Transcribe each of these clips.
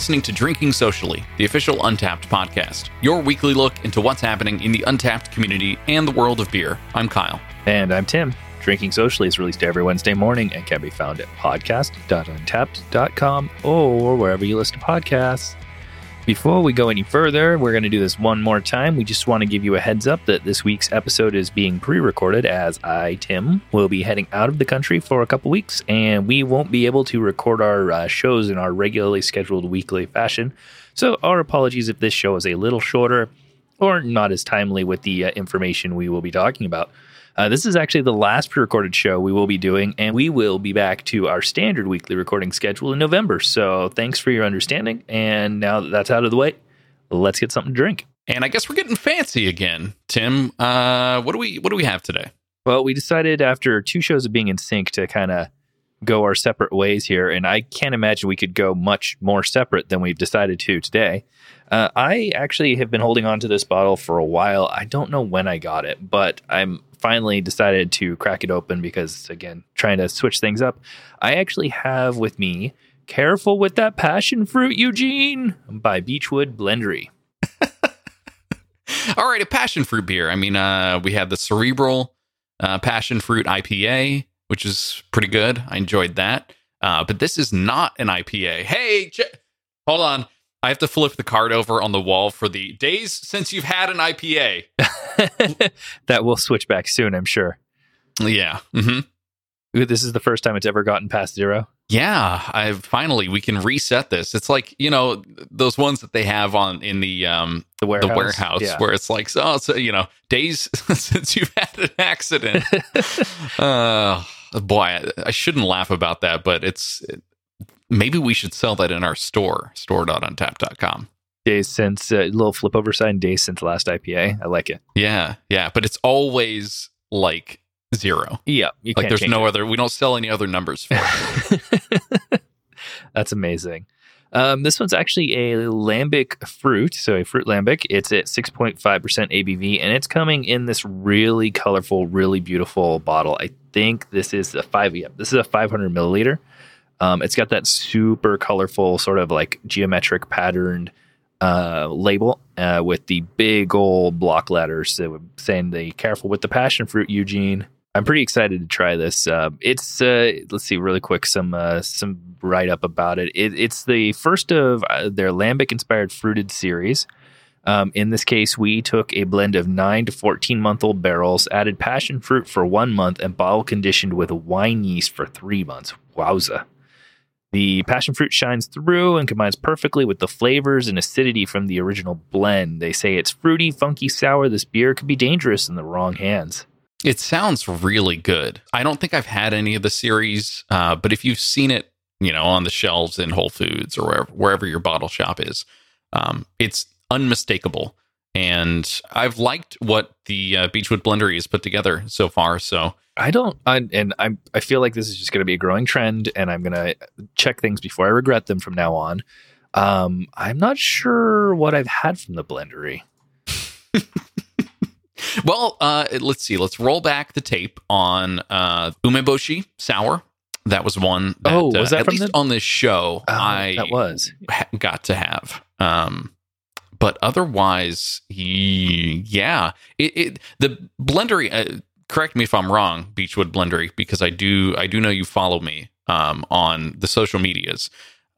Listening to Drinking Socially, the official Untappd podcast, your weekly look into what's happening in the Untappd community and the world of beer. I'm Kyle. And I'm Tim. Drinking Socially is released every Wednesday morning and can be found at podcast.untappd.com or wherever you listen to podcasts. Before we go any further, we're going to do this one more time. We just want to give you a heads up that this week's episode is being pre recorded as I, Tim, will be heading out of the country for a couple weeks and we won't be able to record our uh, shows in our regularly scheduled weekly fashion. So, our apologies if this show is a little shorter or not as timely with the uh, information we will be talking about. Uh, this is actually the last pre recorded show we will be doing, and we will be back to our standard weekly recording schedule in November. So thanks for your understanding. And now that that's out of the way, let's get something to drink. And I guess we're getting fancy again, Tim. Uh, what do we what do we have today? Well, we decided after two shows of being in sync to kind of go our separate ways here, and I can't imagine we could go much more separate than we've decided to today. Uh, I actually have been holding on to this bottle for a while. I don't know when I got it, but I'm finally decided to crack it open because, again, trying to switch things up. I actually have with me Careful with That Passion Fruit, Eugene by Beachwood Blendery. All right, a passion fruit beer. I mean, uh, we have the cerebral uh, passion fruit IPA, which is pretty good. I enjoyed that. Uh, but this is not an IPA. Hey, ch- hold on. I have to flip the card over on the wall for the days since you've had an IPA. that will switch back soon, I'm sure. Yeah. Mm-hmm. This is the first time it's ever gotten past zero. Yeah, I finally we can reset this. It's like you know those ones that they have on in the um The warehouse, the warehouse Yeah. where it's like so, so you know days since you've had an accident. uh, boy, I, I shouldn't laugh about that, but it's maybe we should sell that in our store store.untappd.com. days since uh, little flip over sign days since last IPA. I like it. Yeah, yeah, but it's always like zero. Yeah, you Like there's no it. other. We don't sell any other numbers for it. That's amazing. Um, this one's actually a lambic fruit, so a fruit lambic. It's at 6.5% ABV, and it's coming in this really colorful, really beautiful bottle. I think this is a five. Yeah, this is a 500 milliliter. Um, it's got that super colorful, sort of like geometric patterned uh, label uh, with the big old block letters that were saying the careful with the passion fruit, Eugene. I'm pretty excited to try this. Uh, it's uh, let's see really quick some uh, some write up about it. it. It's the first of uh, their lambic inspired fruited series. Um, in this case, we took a blend of nine to fourteen month old barrels, added passion fruit for one month, and bottle conditioned with wine yeast for three months. Wowza! The passion fruit shines through and combines perfectly with the flavors and acidity from the original blend. They say it's fruity, funky, sour. This beer could be dangerous in the wrong hands. It sounds really good. I don't think I've had any of the series, uh, but if you've seen it, you know, on the shelves in Whole Foods or wherever, wherever your bottle shop is, um, it's unmistakable. And I've liked what the uh, Beachwood Blendery has put together so far. So I don't, I, and I, I feel like this is just going to be a growing trend, and I'm going to check things before I regret them from now on. Um, I'm not sure what I've had from the blendery. Well, uh, let's see. Let's roll back the tape on uh, Umeboshi Sour. That was one. That, Oh, was uh, that at from least the- on this show? Oh, I that was ha- got to have. Um, but otherwise, yeah, it, it the blendery. Uh, correct me if I'm wrong, Beachwood Blendery, because I do I do know you follow me um, on the social medias.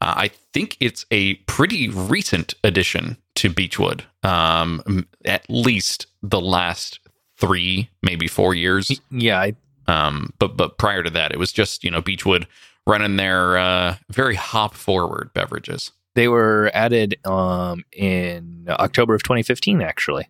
Uh, I think it's a pretty recent addition to Beachwood. Um, at least the last three, maybe four years. yeah. I, Um, but but prior to that, it was just you know Beachwood running their uh, very hop forward beverages. they were added um, in October of 2015, actually,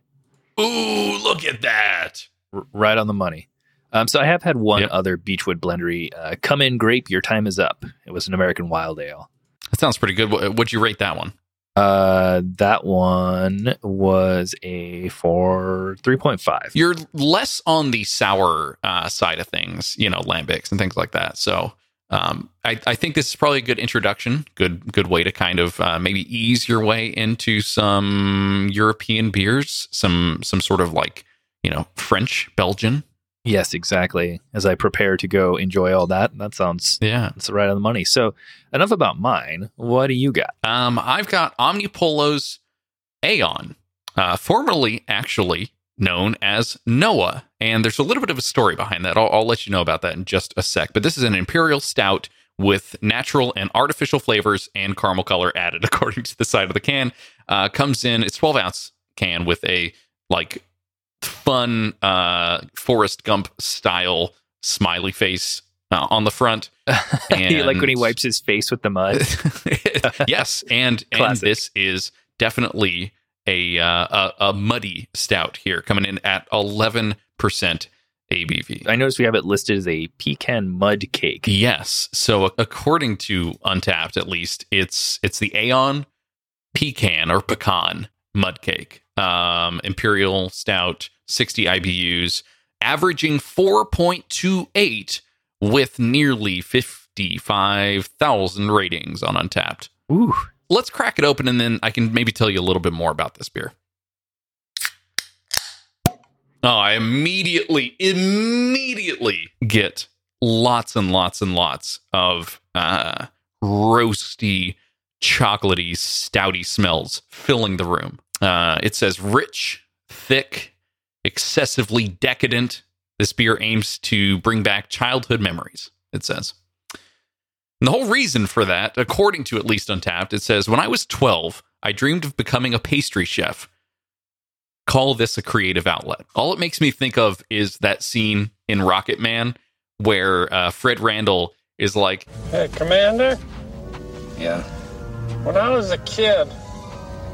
Ooh, look at that! R- right on the money. Um, so I have had one Yep. other Beachwood blendery. Uh, Come in, grape. Your time is up. It was an American wild ale. That sounds pretty good. What, would you rate that one? Uh, that one was a four three point five. You're less on the sour uh, side of things, you know, lambics and things like that. So um, I, I think this is probably a good introduction, good good way to kind of uh, maybe ease your way into some European beers, some some sort of like you know French Belgian Yes, exactly. As I prepare to go enjoy all that, that sounds Yeah. it's right on the money. So enough about mine. What do you got? Um, I've got Omnipollo's Aeon, uh, formerly actually known as Noa. And there's a little bit of a story behind that. I'll, I'll let you know about that in just a sec. But this is an imperial stout with natural and artificial flavors and caramel color added, according to the side of the can. Uh, comes in, it's 12 ounce can with a like fun uh, Forrest Gump style smiley face uh, on the front. You like when he wipes his face with the mud. yes, and and this is definitely a, uh, a a muddy stout here, coming in at eleven percent ABV. I noticed we have it listed as a pecan mud cake. Yes, so according to Untappd, at least it's it's the Aeon pecan or pecan mud cake, um, imperial stout, sixty IBUs, averaging four point two eight with nearly fifty five thousand ratings on Untappd Ooh, let's crack it open and then I can maybe tell you a little bit more about this beer. Oh, I immediately, immediately get lots and lots and lots of uh, roasty, chocolatey, stouty smells filling the room. Uh, it says rich, thick, excessively decadent. This beer aims to bring back childhood memories, it says. And the whole reason for that, according to at least Untappd, it says, When I was 12, I dreamed of becoming a pastry chef. Call this a creative outlet. All it makes me think of is that scene in Rocket Man where uh, Fred Randall is like, Hey, Commander, Yeah. when I was a kid,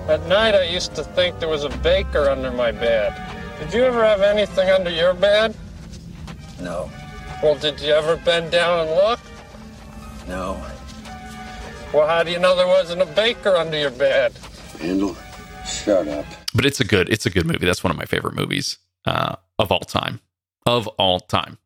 at night I used to think there was a baker under my bed. Did you ever have anything under your bed? No. Well, did you ever bend down and look? No. Well, how do you know there wasn't a baker under your bed? Randall, shut up. but it's a good, it's a good movie. That's one of my favorite movies uh, of all time. Of all time.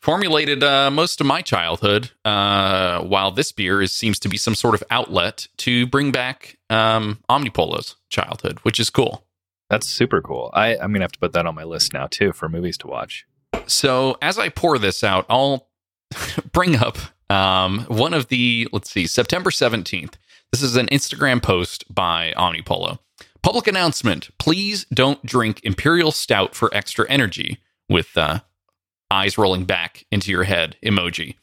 Formulated uh, most of my childhood, uh, while this beer is seems to be some sort of outlet to bring back um, Omnipollo's childhood, which is cool. that's super cool. I, I'm gonna have to put that on my list now too for movies to watch. So as I pour this out, I'll bring up um, one of the, let's see, September 17th. This is an Instagram post by Omnipollo. Public announcement please don't drink Imperial Stout for extra energy with uh, eyes rolling back into your head emoji.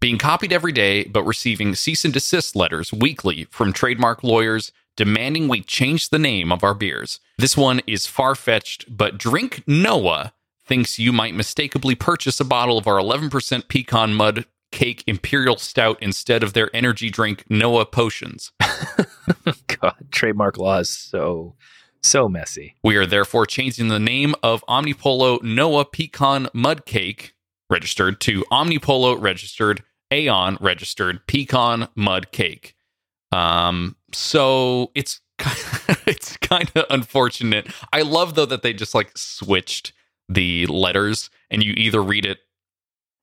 Being copied every day, but receiving cease and desist letters weekly from trademark lawyers demanding we change the name of our beers. This one is far fetched, but Drink Noah thinks you might mistakenly purchase a bottle of our 11% pecan mud cake imperial stout instead of their energy drink Noah potions. God, trademark law is so so messy. We are therefore changing the name of Omnipollo Noa Pecan Mud Cake registered to Omnipollo registered Aeon registered Pecan Mud Cake. Um, so it's it's kind of unfortunate. I love though that they just like switched the letters and you either read it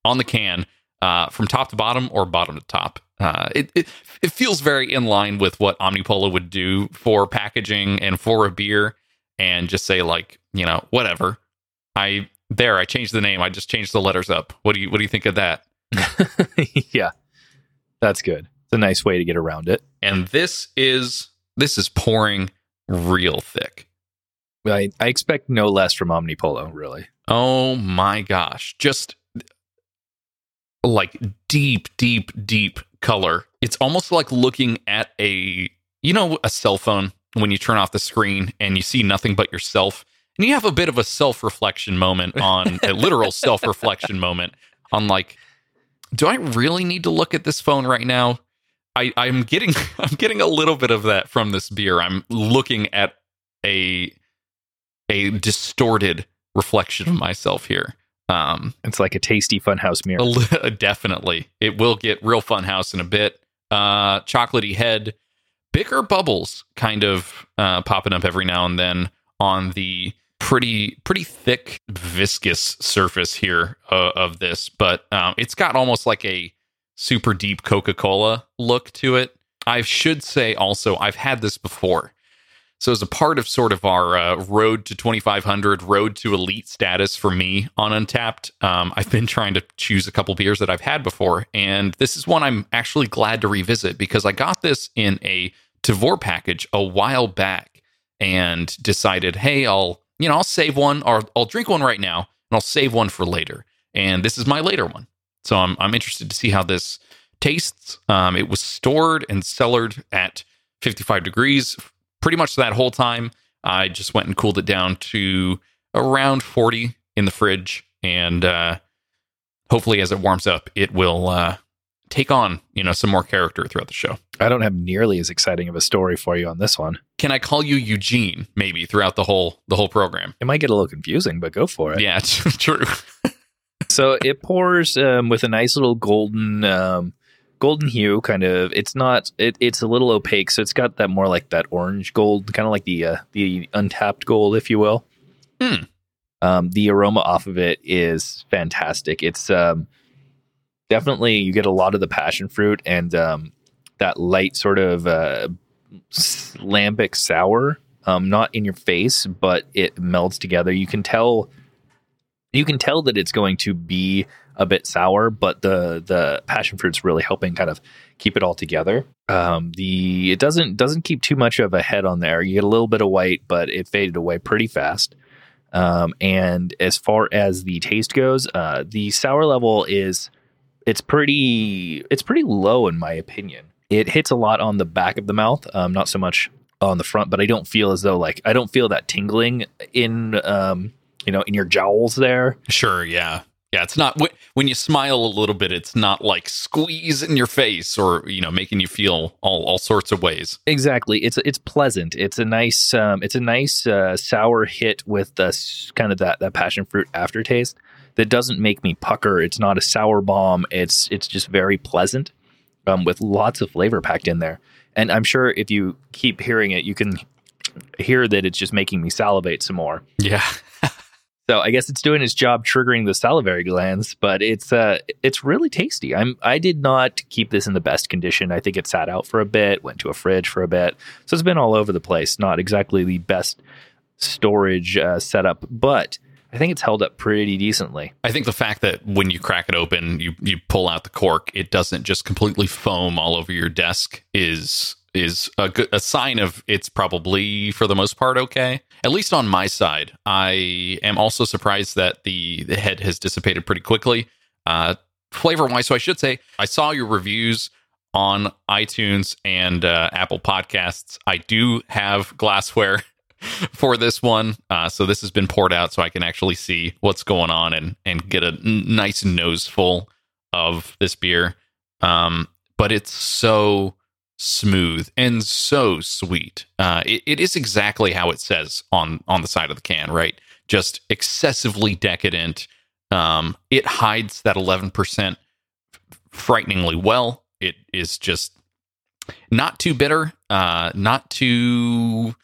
on the can uh, from top to bottom or bottom to top. Uh, it, it it feels very in line with what Omnipollo would do for packaging and for a beer, and just say like you know whatever. I there I changed the name. I just changed the letters up. What do you what do you think of that? yeah, that's good. It's a nice way to get around it. And this is this is pouring real thick. I, I expect no less from Omnipollo, really. Oh my gosh. Just like deep, deep, deep color. It's almost like looking at a, you know, a cell phone when you turn off the screen and you see nothing but yourself. And you have a bit of a self reflection moment on a literal self reflection moment on like, do I really need to look at this phone right now? I, I'm getting I'm getting a little bit of that from this beer. I'm looking at a a distorted reflection of myself here. Um, It's like a tasty funhouse a mirror. li- definitely, it will get real funhouse in a bit. Uh, chocolatey head, bigger bubbles, kind of uh, popping up every now and then on the pretty pretty thick viscous surface here uh, of this, but um, it's got almost like a super deep Coca Cola look to it. I should say also I've had this before. So, as a part of sort of our uh, road to 2500, road to elite status for me on Untappd, um, I've been trying to choose a couple beers that I've had before. And this is one I'm actually glad to revisit because I got this in a Tavour package a while back and decided, hey, I'll, you know, I'll save one or I'll drink one right now and I'll save one for later. And this is my later one. So I'm, I'm interested to see how this tastes. Um, it was stored and cellared at 55 degrees pretty much that whole time. I just went and cooled it down to around 40 in the fridge. And uh, hopefully, as it warms up, it will uh, take on you know some more character throughout the show. I don't have nearly as exciting of a story for you on this one. Can I call you Eugene maybe throughout the whole the whole program? It might get a little confusing, but go for it. Yeah, true. so it pours um, with a nice little golden um, golden hue kind of it's not it, it's a little opaque so it's got that more like that orange gold kind of like the uh, the untapped gold if you will. Hmm. um, the aroma off of it is fantastic. It's um, definitely you get a lot of the passion fruit and um, that light sort of uh, lambic sour um, not in your face but it melds together. You can tell you can tell that it's going to be a bit sour, but the the passion fruit's really helping kind of keep it all together. Um, the it doesn't doesn't keep too much of a head on there. You get a little bit of white, but it faded away pretty fast. Um, and as far as the taste goes, uh, the sour level is it's pretty it's pretty low in my opinion. It hits a lot on the back of the mouth, um, not so much on the front. But I don't feel as though like I don't feel that tingling in um, you know in your jowls there. Sure, yeah. Yeah, it's not when you smile a little bit. It's not like squeeze in your face or you know making you feel all, all sorts of ways. Exactly. It's it's pleasant. It's a nice um, it's a nice uh, sour hit with the kind of that that passion fruit aftertaste that doesn't make me pucker. It's not a sour bomb. It's it's just very pleasant um, with lots of flavor packed in there. And I'm sure if you keep hearing it, you can hear that it's just making me salivate some more. Yeah. So I guess it's doing its job triggering the salivary glands, but it's uh it's really tasty. I'm I did not keep this in the best condition. I think it sat out for a bit, went to a fridge for a bit. So it's been all over the place. Not exactly the best storage uh, setup, but I think it's held up pretty decently. I think the fact that when you crack it open, you you pull out the cork, it doesn't just completely foam all over your desk is is a, good, a sign of it's probably for the most part okay. At least on my side, I am also surprised that the the head has dissipated pretty quickly. Uh, flavor wise, so I should say I saw your reviews on iTunes and uh, Apple Podcasts. I do have glassware for this one, uh, so this has been poured out so I can actually see what's going on and and get a n- nice nose full of this beer. Um, but it's so smooth and so sweet. Uh, it, it is exactly how it says on on the side of the can, right? Just excessively decadent. Um, it hides that eleven percent frighteningly well. It is just not too bitter, uh, not too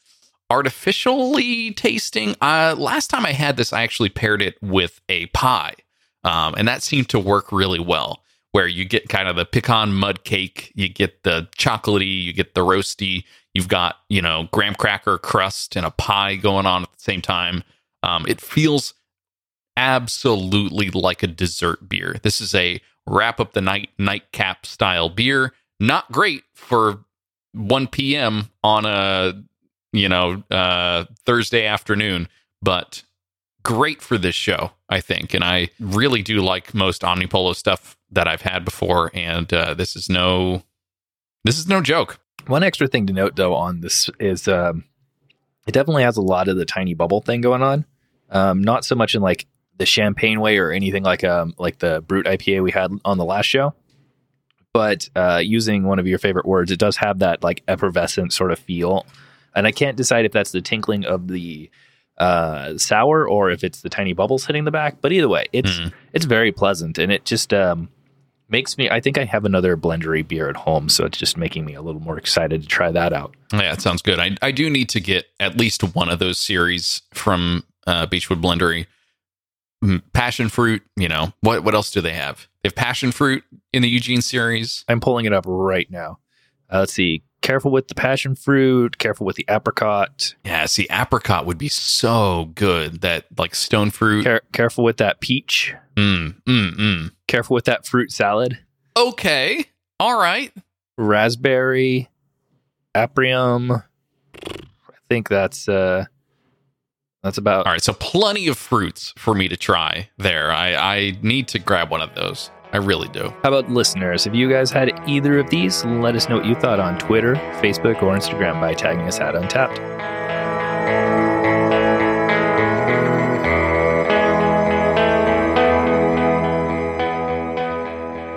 artificially tasting. Uh, last time I had this, I actually paired it with a pie, um, and that seemed to work really well where you get kind of the pecan mud cake, you get the chocolatey, you get the roasty, you've got, you know, graham cracker crust and a pie going on at the same time. Um, it feels absolutely like a dessert beer. This is a wrap up the night nightcap style beer. Not great for 1 p.m. on a, you know, uh, Thursday afternoon, but great for this show, I think. And I really do like most Omnipollo stuff that I've had before, and uh, this is no this is no joke. One extra thing to note though on this is um, it definitely has a lot of the tiny bubble thing going on. Um, not so much in like the champagne way or anything like um like the brute IPA we had on the last show, but uh, using one of your favorite words, it does have that like effervescent sort of feel. And I can't decide if that's the tinkling of the uh, sour or if it's the tiny bubbles hitting the back. But either way, it's mm. it's very pleasant and it just um, makes me. I think I have another blendery beer at home, so it's just making me a little more excited to try that out. Yeah, it sounds good. I I do need to get at least one of those series from uh, Beachwood Blendery. Mm, passion fruit, you know what? What else do they have? They have passion fruit in the Eugene series. I'm pulling it up right now. Uh, let's see. Careful with the passion fruit, careful with the apricot, Yeah, see, apricot would be so good. That like stone fruit. care- careful with that peach, Mm, mm, mm. careful with that fruit salad, Okay. All right. raspberry, aprium. I think that's uh that's about All right. So plenty of fruits for me to try there. I, I need to grab one of those. I really do. How about listeners? If you guys had either of these, let us know what you thought on Twitter, Facebook, or Instagram by tagging us at Untappd.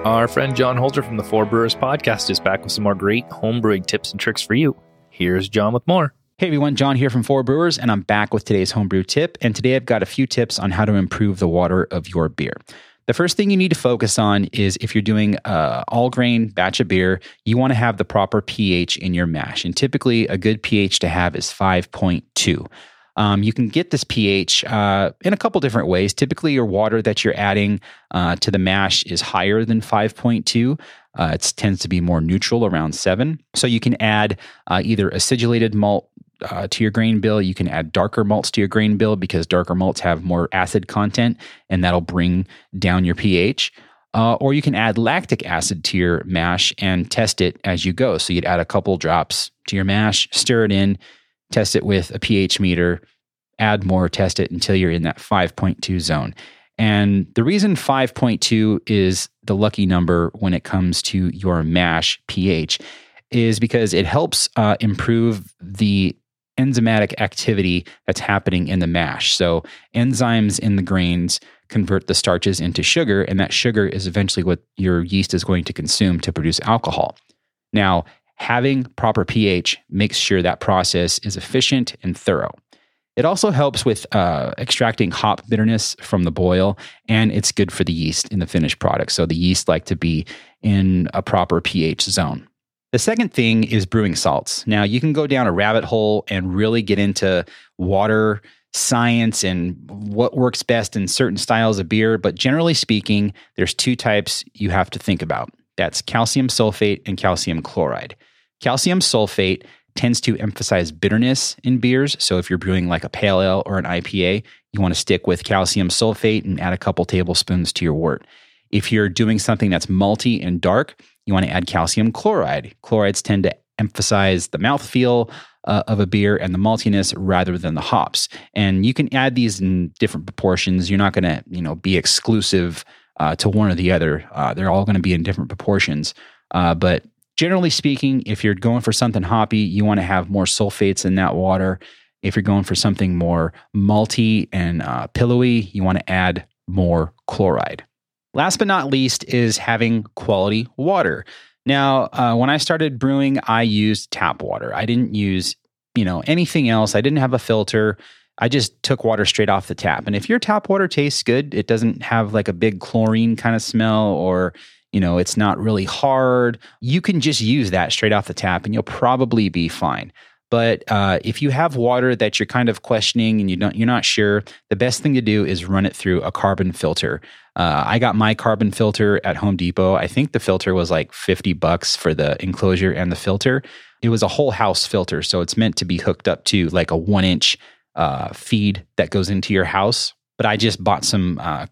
Our friend John Holter from the Four Brewers podcast is back with some more great homebrewing tips and tricks for you. Here's John with more. Hey everyone, John here from Four Brewers, and I'm back with today's homebrew tip. And today I've got a few tips on how to improve the water of your beer. The first thing you need to focus on is if you're doing uh, all grain batch of beer, you want to have the proper pH in your mash. And typically, a good pH to have is 5.2. Um, you can get this pH uh, in a couple different ways. Typically, your water that you're adding uh, to the mash is higher than 5.2. Uh, it tends to be more neutral, around seven. So you can add uh, either acidulated malt uh, to your grain bill. You can add darker malts to your grain bill because darker malts have more acid content, and that'll bring down your pH. Uh, or you can add lactic acid to your mash and test it as you go. So you'd add a couple drops to your mash, stir it in, test it with a pH meter, add more, test it until you're in that 5.2 zone. And the reason 5.2 is the lucky number when it comes to your mash pH is because it helps uh, improve the enzymatic activity that's happening in the mash. So, enzymes in the grains convert the starches into sugar, and that sugar is eventually what your yeast is going to consume to produce alcohol. Now, having proper pH makes sure that process is efficient and thorough. It also helps with uh, extracting hop bitterness from the boil, and it's good for the yeast in the finished product. So the yeast like to be in a proper pH zone. The second thing is brewing salts. Now, you can go down a rabbit hole and really get into water science and what works best in certain styles of beer, but generally speaking, there's two types you have to think about. That's calcium sulfate and calcium chloride. Calcium sulfate tends to emphasize bitterness in beers. So if you're brewing like a pale ale or an IPA, you want to stick with calcium sulfate and add a couple tablespoons to your wort. If you're doing something that's malty and dark, you want to add calcium chloride. Chlorides tend to emphasize the mouthfeel uh, of a beer and the maltiness rather than the hops. And you can add these in different proportions. You're not going to, you know, be exclusive uh, to one or the other. Uh, they're all going to be in different proportions. Uh, but generally speaking, if you're going for something hoppy, you want to have more sulfates in that water. If you're going for something more malty and uh, pillowy, you want to add more chloride. Last but not least is having quality water. Now, uh, when I started brewing, I used tap water. I didn't use, you know, anything else. I didn't have a filter. I just took water straight off the tap. And if your tap water tastes good, it doesn't have like a big chlorine kind of smell or, you know, it's not really hard, you can just use that straight off the tap and you'll probably be fine. But uh, if you have water that you're kind of questioning and you don't, you're not sure, the best thing to do is run it through a carbon filter. Uh, I got my carbon filter at Home Depot. I think the filter was like 50 bucks for the enclosure and the filter. It was a whole house filter, so it's meant to be hooked up to like a one inch uh, feed that goes into your house. But I just bought some uh,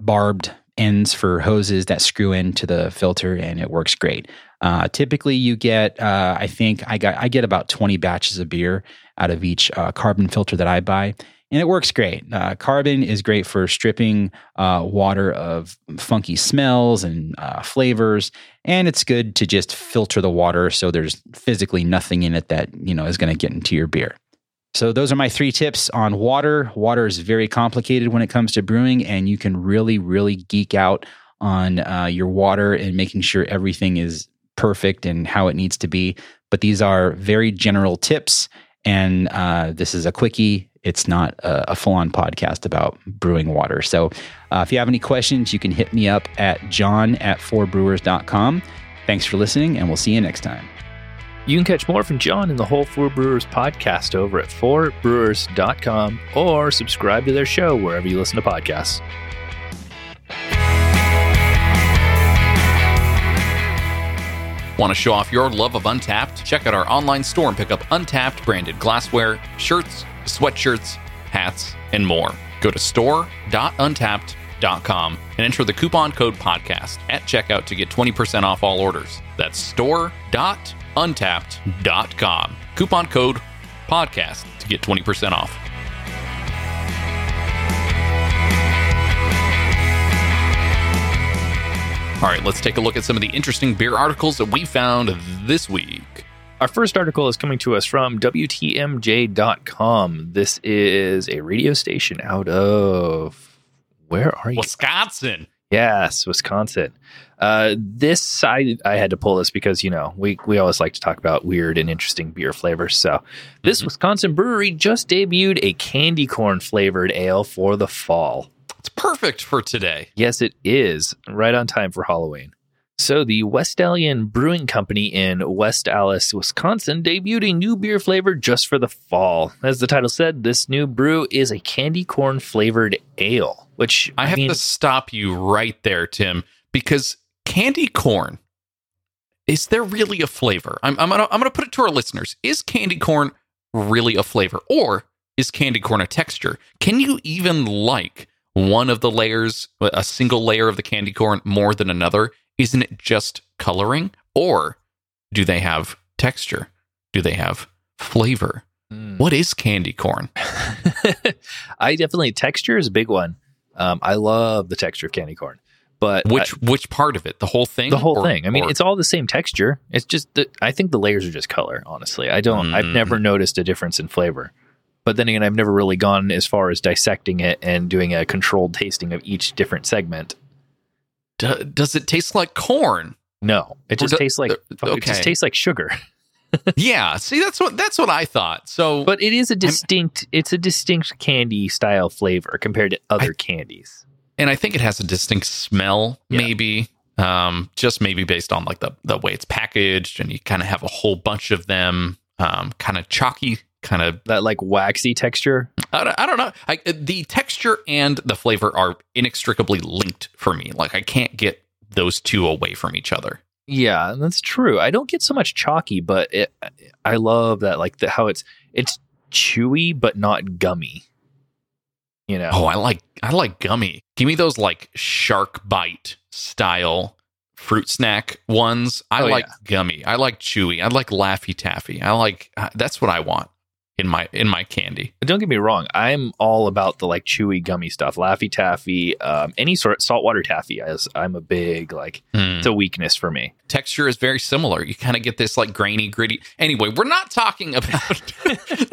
barbed ends for hoses that screw into the filter, and it works great. Uh, typically, you get uh, I think I got I get about 20 batches of beer out of each uh, carbon filter that I buy. And it works great. Uh, carbon is great for stripping uh, water of funky smells and uh, flavors, and it's good to just filter the water so there's physically nothing in it that you know is going to get into your beer. So those are my three tips on water. Water is very complicated when it comes to brewing, and you can really, really geek out on uh, your water and making sure everything is perfect and how it needs to be. But these are very general tips, and uh, this is a quickie. It's not a, a full on podcast about brewing water. So uh, if you have any questions, you can hit me up at john at fourbrewers.com. Thanks for listening, and we'll see you next time. You can catch more from John and the Whole Four Brewers podcast over at fourbrewers.com or subscribe to their show wherever you listen to podcasts. Want to show off your love of Untappd? Check out our online store and pick up Untappd branded glassware, shirts, sweatshirts, hats, and more. Go to store.untappd.com and enter the coupon code podcast at checkout to get 20% off all orders. That's store.untappd.com. Coupon code podcast to get 20% off. All right, let's take a look at some of the interesting beer articles that we found this week. Our first article is coming to us from WTMJ.com. This is a radio station out of where are you? Wisconsin. Yes, Wisconsin. Uh, this I I had to pull this because you know we we always like to talk about weird and interesting beer flavors. So this Mhm. Wisconsin brewery just debuted a candy corn flavored ale for the fall. It's perfect for today. Yes, it is right on time for Halloween. So the Westallion Brewing Company in West Allis, Wisconsin, debuted a new beer flavor just for the fall. As the title said, this new brew is a candy corn flavored ale, which I have mean, to stop you right there, Tim, because candy corn is there really a flavor? I'm, I'm gonna I'm gonna put it to our listeners. Is candy corn really a flavor, or is candy corn a texture? Can you even like one of the layers, a single layer of the candy corn, more than another? Isn't it just coloring, or do they have texture? Do they have flavor? Mm. What is candy corn? I definitely texture is a big one. Um, I love the texture of candy corn, but Which which part of it? The whole thing? the whole Or- thing. I mean, or- it's all the same texture. It's just that I think the layers are just color. Honestly, I don't. I've Mm. never noticed a difference in flavor. But then again, I've never really gone as far as dissecting it and doing a controlled tasting of each different segment. Do- does it taste like corn? No, it just do- tastes like uh, it just tastes like sugar. yeah, see that's what that's what I thought. So But it is a distinct. it's a distinct candy style flavor compared to other candies. and I think it has a distinct smell Yeah. maybe um just maybe based on like the the way it's packaged and you kind of have a whole bunch of them um kind of chalky kind of That like waxy texture. I don't, I don't know. I, the texture and the flavor are inextricably linked for me. Like I can't get those two away from each other. Yeah, that's true. I don't get so much chalky, but it, I love that like the, how it's it's chewy but not gummy. You know. Oh, I like I like gummy. Give me those like shark bite style fruit snack ones. I Oh, like yeah. gummy. I like chewy. I like laffy taffy. I like uh, that's what I want in my in my candy. Don't get me wrong. I'm all about the like chewy gummy stuff, Laffy Taffy, um, any sort saltwater taffy. As I'm a big like it's a weakness for me. Texture is very similar. You kind of get this like grainy, gritty. Anyway, we're not talking about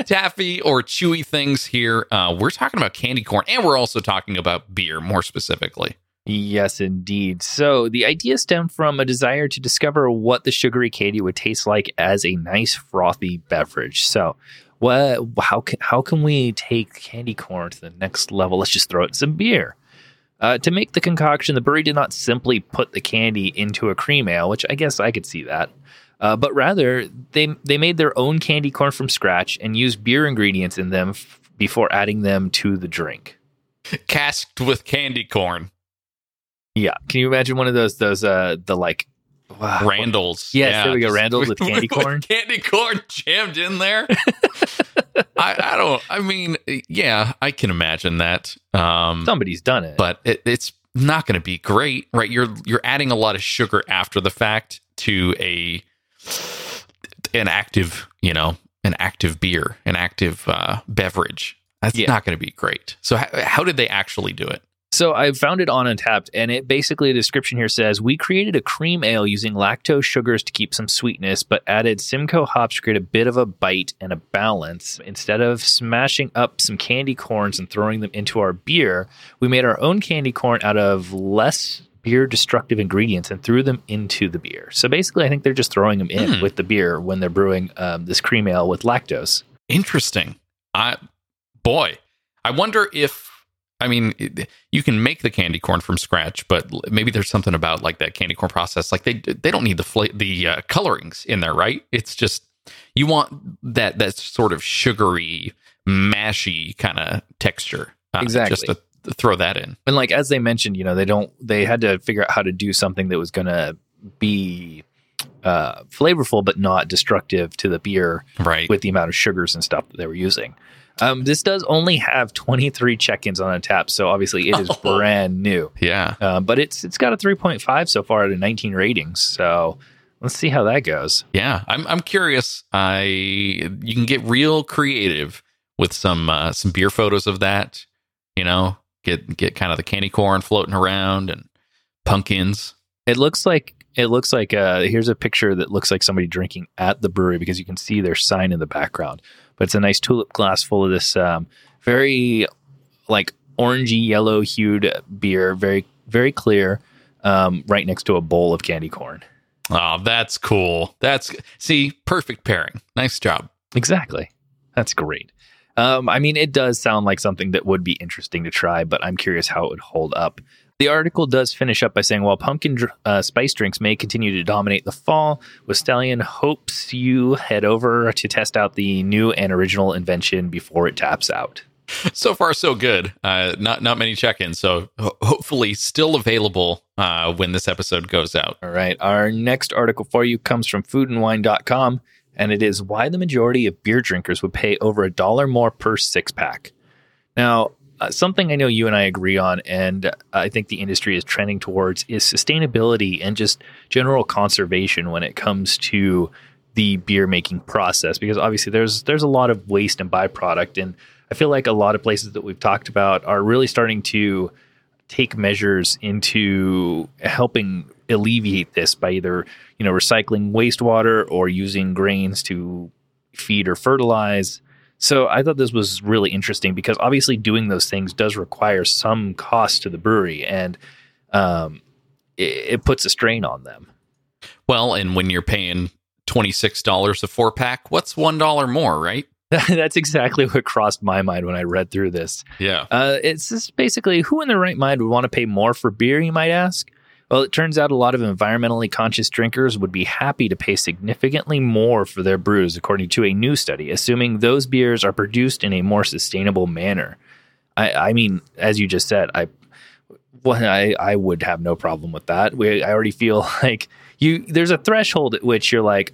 taffy or chewy things here. Uh, we're talking about candy corn, and we're also talking about beer more specifically. Yes, indeed. So the idea stemmed from a desire to discover what the sugary candy would taste like as a nice frothy beverage. So, what? How can how can we take candy corn to the next level? Let's just throw it in some beer. Uh, to make the concoction, the brewery did not simply put the candy into a cream ale, which I guess I could see that. Uh, but rather, they they made their own candy corn from scratch and used beer ingredients in them f- before adding them to the drink. Casked with candy corn, Yeah, can you imagine one of those those uh the like wow, Randall's. Yes, there we go, Randall's with candy corn. candy corn jammed in there. I, I don't. I mean, yeah, I can imagine that. Um, somebody's done it. but it, it's not going to be great, right? You're you're adding a lot of sugar after the fact to a an active, you know, an active beer, an active uh, beverage. That's Yeah. not going to be great. So, how, how did they actually do it? So I found it on Untappd, and it basically the description here says we created a cream ale using lactose sugars to keep some sweetness, but added Simcoe hops to create a bit of a bite and a balance. Instead of smashing up some candy corns and throwing them into our beer, we made our own candy corn out of less beer destructive ingredients and threw them into the beer. So basically, I think they're just throwing them in Hmm. with the beer when they're brewing um, this cream ale with lactose. Interesting. I boy, I wonder if I mean it- you can make the candy corn from scratch, but maybe there's something about like that candy corn process. Like they they don't need the fla- the uh, colorings in there, right? It's just you want that that sort of sugary, mashy kind of texture. Uh, Exactly. Just to, to throw that in. and like as they mentioned you know they don't they had to figure out how to do something that was going to be uh, flavorful but not destructive to the beer Right. with the amount of sugars and stuff that they were using. Um, this does only have 23 check-ins on a tap, so obviously it is Oh. brand new. yeah. Um, but it's it's got a 3.5 so far out of 19 ratings. So let's see how that goes. Yeah. I'm I'm curious. I you can get real creative with some uh, some beer photos of that. You know, get get kind of the candy corn floating around and pumpkins. It looks like it looks like uh, here's a picture that looks like somebody drinking at the brewery because you can see their sign in the background. But it's a nice tulip glass full of this um, very like orangey yellow hued beer, very very clear, um, right next to a bowl of candy corn. Oh, that's cool. That's see, perfect pairing. Nice job. Exactly. That's great. Um, I mean, it does sound like something that would be interesting to try, but I'm curious how it would hold up. The article does finish up by saying, while pumpkin dr- uh, spice drinks may continue to dominate the fall, Stallion hopes you head over to test out the new and original invention before it taps out. So far, so good. Uh, not not many check-ins, so ho- hopefully still available uh, when this episode goes out. All right. Our next article for you comes from foodandwine.com, and it is why the majority of beer drinkers would pay over a dollar more per six pack. Now, uh, something I know you and I agree on, and I think the industry is trending towards, is sustainability and just general conservation when it comes to the beer making process. Because obviously, there's there's a lot of waste and byproduct, and I feel like a lot of places that we've talked about are really starting to take measures into helping alleviate this by either you know recycling wastewater or using grains to feed or fertilize so i thought this was really interesting because obviously doing those things does require some cost to the brewery and um, it, it puts a strain on them Well, and when you're paying twenty six dollars a four pack, what's one dollar more, right? that's exactly what crossed my mind when i read through this Yeah. Uh, it's just basically who in their right mind would want to pay more for beer, you might ask? Well, it turns out a lot of environmentally conscious drinkers would be happy to pay significantly more for their brews, according to a new study, assuming those beers are produced in a more sustainable manner. I, I mean, as you just said, I, well, I, I would have no problem with that. We, I already feel like you. There's a threshold at which you're like,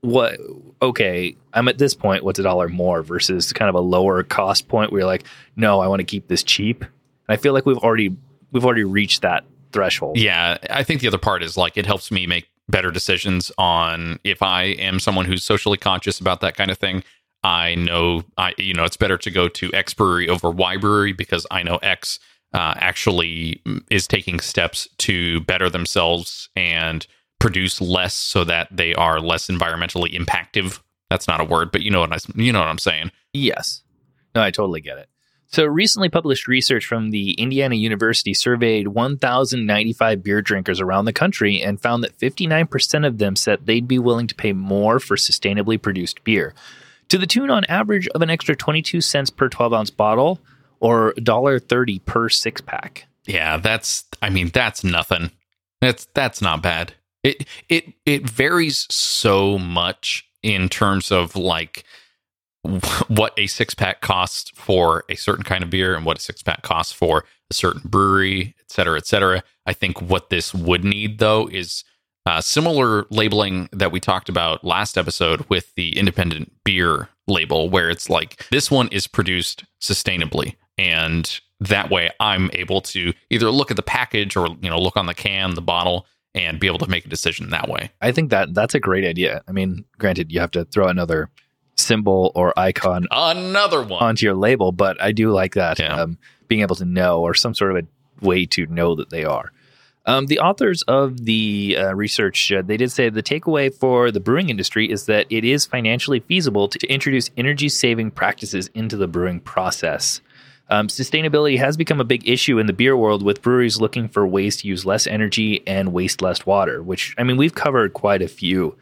what? Okay, I'm at this point. What's a dollar more versus kind of a lower cost point where you're like, no, I want to keep this cheap. And I feel like we've already we've already reached that threshold. Yeah, I think the other part is like it helps me make better decisions on if I am someone who's socially conscious about that kind of thing. I know I you know it's better to go to X brewery over Y brewery because I know X uh, actually is taking steps to better themselves and produce less so that they are less environmentally impactive. That's not a word, but you know what I you know what I'm saying. Yes. No, I totally get it. So, recently published research from the Indiana University surveyed 1,095 beer drinkers around the country and found that 59% of them said they'd be willing to pay more for sustainably produced beer, to the tune on average of an extra 22 cents per 12 ounce bottle or $1.30 per six pack. Yeah, that's I mean that's nothing. That's that's not bad. It it it varies so much in terms of like what a six pack costs for a certain kind of beer and what a six pack costs for a certain brewery, et cetera, et cetera. I think what this would need though is uh, similar labeling that we talked about last episode with the independent beer label, where it's like this one is produced sustainably, and that way I'm able to either look at the package or you know look on the can, the bottle, and be able to make a decision that way. I think that that's a great idea. I mean, granted, you have to throw another symbol or icon Another one. onto your label, but I do like that Yeah. um, being able to know or some sort of a way to know that they are. Um, the authors of the uh, research uh, they did say the takeaway for the brewing industry is that it is financially feasible to introduce energy saving practices into the brewing process. Um, sustainability has become a big issue in the beer world with breweries looking for ways to use less energy and waste less water, which I mean, we've covered quite a few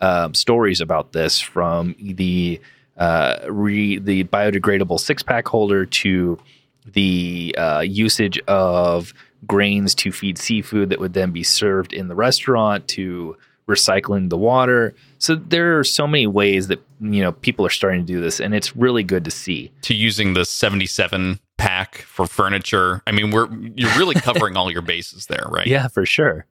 um, stories about this from the uh, re, the biodegradable six pack holder to the uh, usage of grains to feed seafood that would then be served in the restaurant to recycling the water. So there are so many ways that you know people are starting to do this, and it's really good to see. to using the 77 pack for furniture. I mean, we're you're really covering all your bases there, right? Yeah, for sure.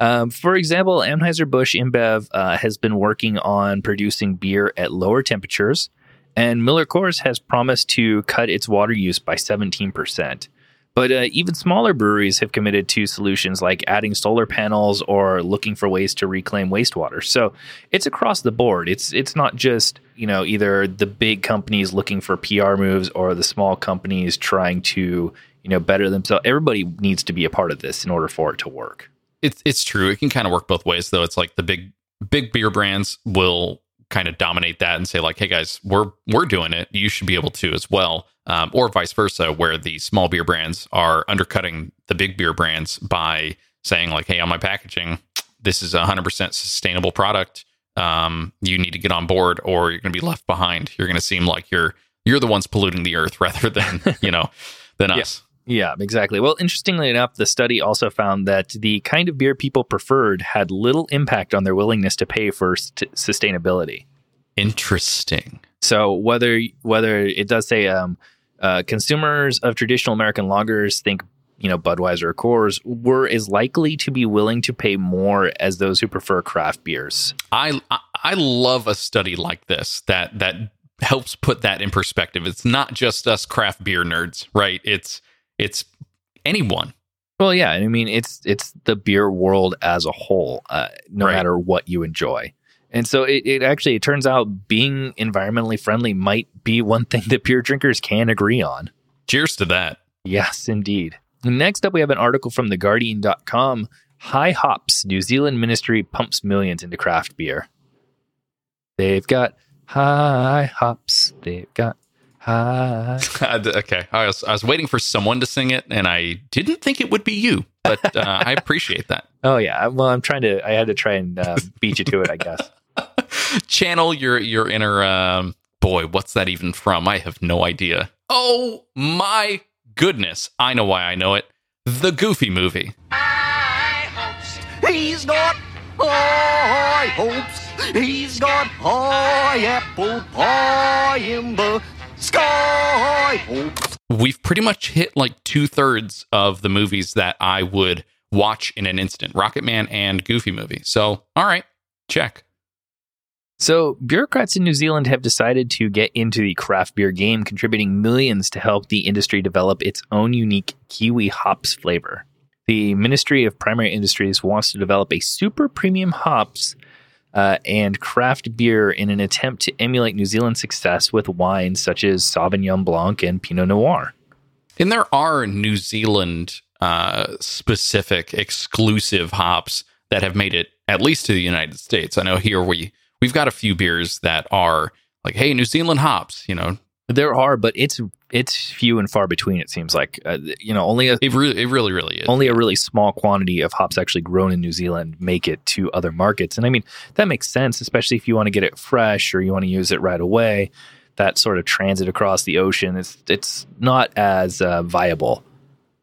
Um, for example, Anheuser-Busch InBev uh, has been working on producing beer at lower temperatures, and Miller Coors has promised to cut its water use by 17%. But uh, even smaller breweries have committed to solutions like adding solar panels or looking for ways to reclaim wastewater. So it's across the board. It's it's not just you know either the big companies looking for PR moves or the small companies trying to you know better themselves. Everybody needs to be a part of this in order for it to work. It's it's true. It can kind of work both ways though. It's like the big big beer brands will kind of dominate that and say like, "Hey guys, we're we're doing it. You should be able to as well." Um, or vice versa, where the small beer brands are undercutting the big beer brands by saying like, "Hey, on my packaging, this is a hundred percent sustainable product. Um, you need to get on board, or you're going to be left behind. You're going to seem like you're you're the ones polluting the earth rather than you know than Yeah. us." Yeah, exactly. Well, interestingly enough, the study also found that the kind of beer people preferred had little impact on their willingness to pay for st- sustainability. Interesting. So whether whether it does say um, uh, consumers of traditional American lagers think you know Budweiser or Coors were as likely to be willing to pay more as those who prefer craft beers. I I- I love a study like this that that helps put that in perspective. It's not just us craft beer nerds, right? It's it's anyone. Well, yeah, I mean it's it's the beer world as a whole, uh, no Right. matter what you enjoy. And so it, it actually it turns out being environmentally friendly might be one thing that beer drinkers can agree on. Cheers to that. Yes, indeed. Next up, we have an article from TheGuardian.com. High Hops, New Zealand ministry pumps millions into craft beer. They've got high hops. They've got high. okay, I was I was waiting for someone to sing it, and I didn't think it would be you, but uh, I appreciate that. Oh yeah. Well, I'm trying to. I had to try and uh, beat you to it. I guess. Channel your your inner um, boy. What's that even from? I have no idea. Oh my goodness! I know why I know it. The Goofy movie. He's got high hopes. He's got high apple pie in the sky hopes. we've pretty much hit like two thirds of the movies that I would watch in an instant Rocket Man and Goofy movie. So, all right, check. So, bureaucrats in New Zealand have decided to get into the craft beer game, contributing millions to help the industry develop its own unique kiwi hops flavor. The Ministry of Primary Industries wants to develop a super premium hops uh, and craft beer in an attempt to emulate New Zealand's success with wines such as Sauvignon Blanc and Pinot Noir. And there are New Zealand uh, specific exclusive hops that have made it at least to the United States. I know here we we've got a few beers that are like, hey, New Zealand hops. You know, There are, but it's it's few and far between. It seems like uh, you know only a it really, it really, really is. only a really small quantity of hops actually grown in New Zealand make it to other markets. And I mean, that makes sense, especially if you want to get it fresh or you want to use it right away. That sort of transit across the ocean, it's it's not as uh, viable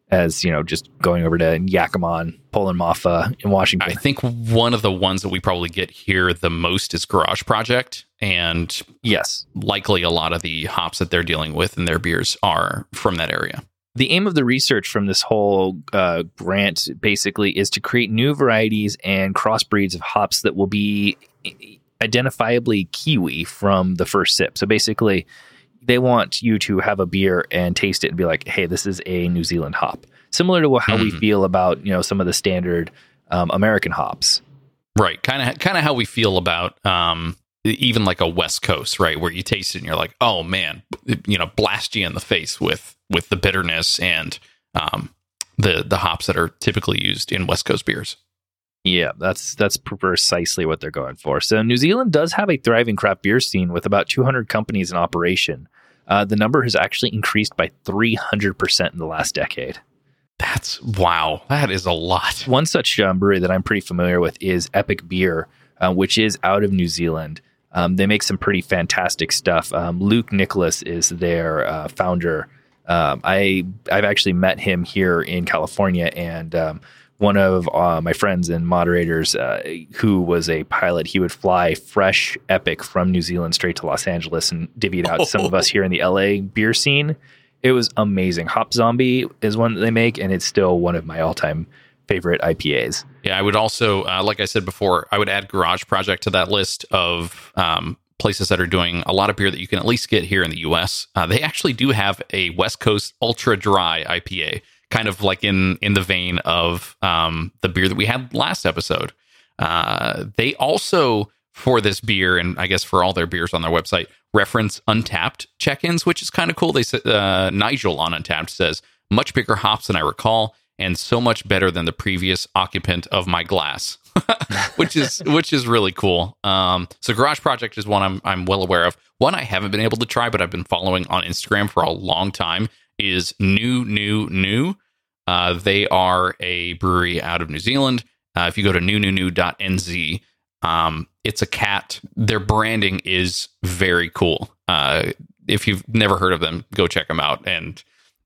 as you know just going over to Yakima and pulling uh, in Washington. I think one of the ones that we probably get here the most is Garage Project, and yes, likely a lot of the hops that they're dealing with in their beers are from that area. the aim of the research from this whole uh, grant basically is to create new varieties and crossbreeds of hops that will be identifiably kiwi from the first sip. So basically, they want you to have a beer and taste it and be like, "Hey, this is a New Zealand hop." Similar to how we Mhm. feel about you know some of the standard um, American hops. Right, kind of, kind of how we feel about um, even like a West Coast, right, where you taste it and you're like, oh man, you know, blast you in the face with with the bitterness and um, the the hops that are typically used in West Coast beers. Yeah, that's that's precisely what they're going for. So New Zealand does have a thriving craft beer scene with about 200 companies in operation. Uh, the number has actually increased by 300% in the last decade. That's wow, that is a lot. One such um, brewery that I'm pretty familiar with is Epic Beer, uh, which is out of New Zealand. Um, they make some pretty fantastic stuff. Um, Luke Nicholas is their uh, founder. Um, I I've actually met him here in California, and um, one of uh, my friends and moderators, uh, who was a pilot, he would fly fresh Epic from New Zealand straight to Los Angeles and divvy it out to some of us here in the LA beer scene. It was amazing. Hop Zombie is one that they make, and it's still one of my all-time favorite IPAs. Yeah, I would also, uh, like I said before, I would add Garage Project to that list of um, places that are doing a lot of beer that you can at least get here in the U.S. Uh, they actually do have a West Coast Ultra Dry IPA, kind of like in in the vein of um, the beer that we had last episode. Uh, they also for this beer, and I guess for all their beers on their website, reference Untappd check-ins, which is kind of cool. They said uh, Nigel on Untappd says much bigger hops than I recall, and so much better than the previous occupant of my glass, which is which is really cool. Um, so Garage Project is one I'm I'm well aware of. One I haven't been able to try, but I've been following on Instagram for a long time. Is new new new. Uh, they are a brewery out of New Zealand. Uh, if you go to new new new.nz, um, it's a cat. Their branding is very cool. Uh, if you've never heard of them, go check them out. And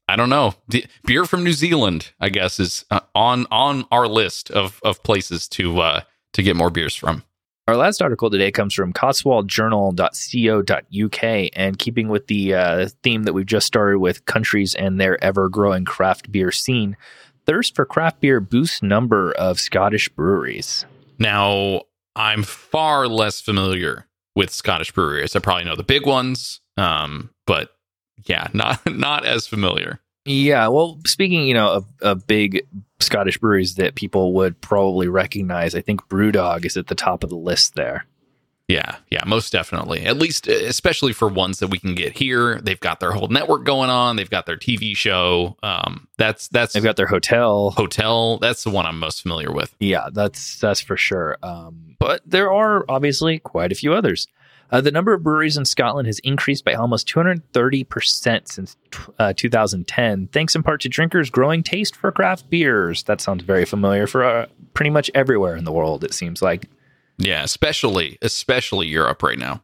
I don't know, the, beer from New Zealand, I guess, is uh, on on our list of of places to uh, to get more beers from. Our last article today comes from cotswoldjournal.co.uk, and keeping with the uh, theme that we've just started with countries and their ever growing craft beer scene, thirst for craft beer boosts number of Scottish breweries. Now, I'm far less familiar with Scottish breweries. I probably know the big ones, um, but yeah, not not as familiar. Yeah, well, speaking, you know, of, of big Scottish breweries that people would probably recognize, I think Brewdog is at the top of the list there. Yeah, yeah, most definitely. At least, especially for ones that we can get here, they've got their whole network going on. They've got their TV show. Um, that's that's They've got their hotel. hotel. That's the one I'm most familiar with. Yeah, that's that's for sure. Um, but there are obviously quite a few others. Uh, the number of breweries in Scotland has increased by almost 230% since uh, 2010, thanks in part to drinkers' growing taste for craft beers. That sounds very familiar for uh, pretty much everywhere in the world, it seems like. Yeah, especially especially Europe right now.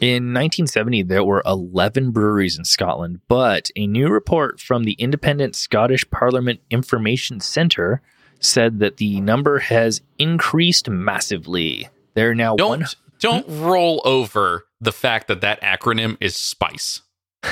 In 1970, there were 11 breweries in Scotland, but a new report from the Independent Scottish Parliament Information Centre said that the number has increased massively. There are now Don't one. Don't roll over the fact that that acronym is SPICE.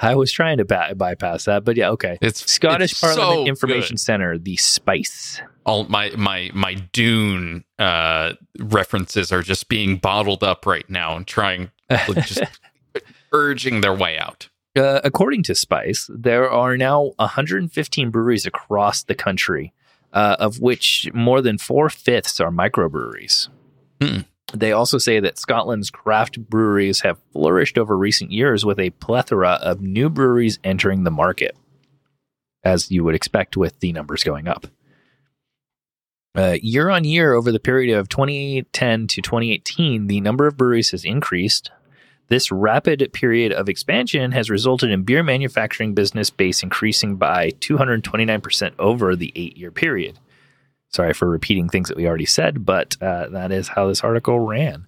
I was trying to bypass that, but yeah, okay. It's Scottish it's Parliament so Information good. Centre, the SPICE. All my my my Dune uh, references are just being bottled up right now and trying just urging their way out. Uh, according to Spice, there are now 115 breweries across the country, uh, of which more than four fifths are microbreweries. Hmm. They also say that Scotland's craft breweries have flourished over recent years with a plethora of new breweries entering the market, as you would expect with the numbers going up. Uh, year on year, over the period of 2010 to 2018, the number of breweries has increased. This rapid period of expansion has resulted in beer manufacturing business base increasing by 229% over the eight year period. Sorry for repeating things that we already said, but uh, that is how this article ran.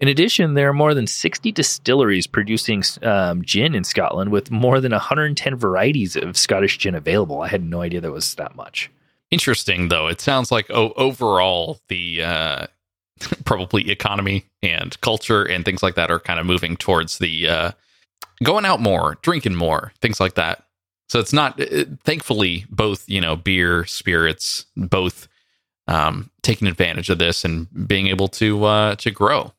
In addition, there are more than 60 distilleries producing um, gin in Scotland with more than 110 varieties of Scottish gin available. I had no idea there was that much. Interesting though. It sounds like oh, overall the uh, probably economy and culture and things like that are kind of moving towards the uh, going out more, drinking more, things like that. So it's not uh, thankfully both you know beer, spirits, both um, taking advantage of this and being able to uh, to grow.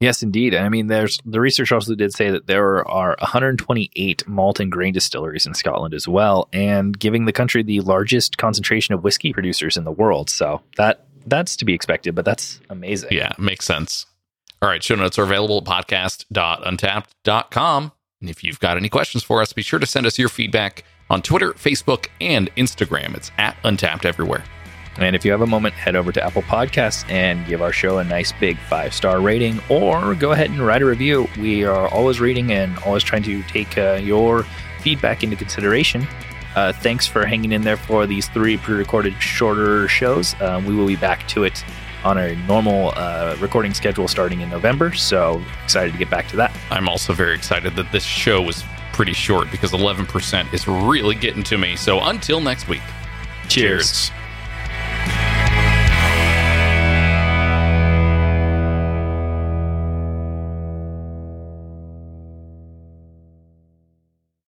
Yes, indeed. I mean, there's the research also did say that there are 128 malt and grain distilleries in Scotland as well, and giving the country the largest concentration of whiskey producers in the world. So that that's to be expected, but that's amazing. Yeah, makes sense. All right, show notes are available at podcast.untappd.com. And if you've got any questions for us, be sure to send us your feedback on Twitter, Facebook, and Instagram. It's at Untappd everywhere. And if you have a moment, head over to Apple Podcasts and give our show a nice big five star rating, or go ahead and write a review. We are always reading and always trying to take uh, your feedback into consideration. Uh, thanks for hanging in there for these three pre recorded shorter shows. Um, we will be back to it on our normal uh, recording schedule starting in November. So excited to get back to that. I'm also very excited that this show was pretty short because 11% is really getting to me. So until next week, cheers.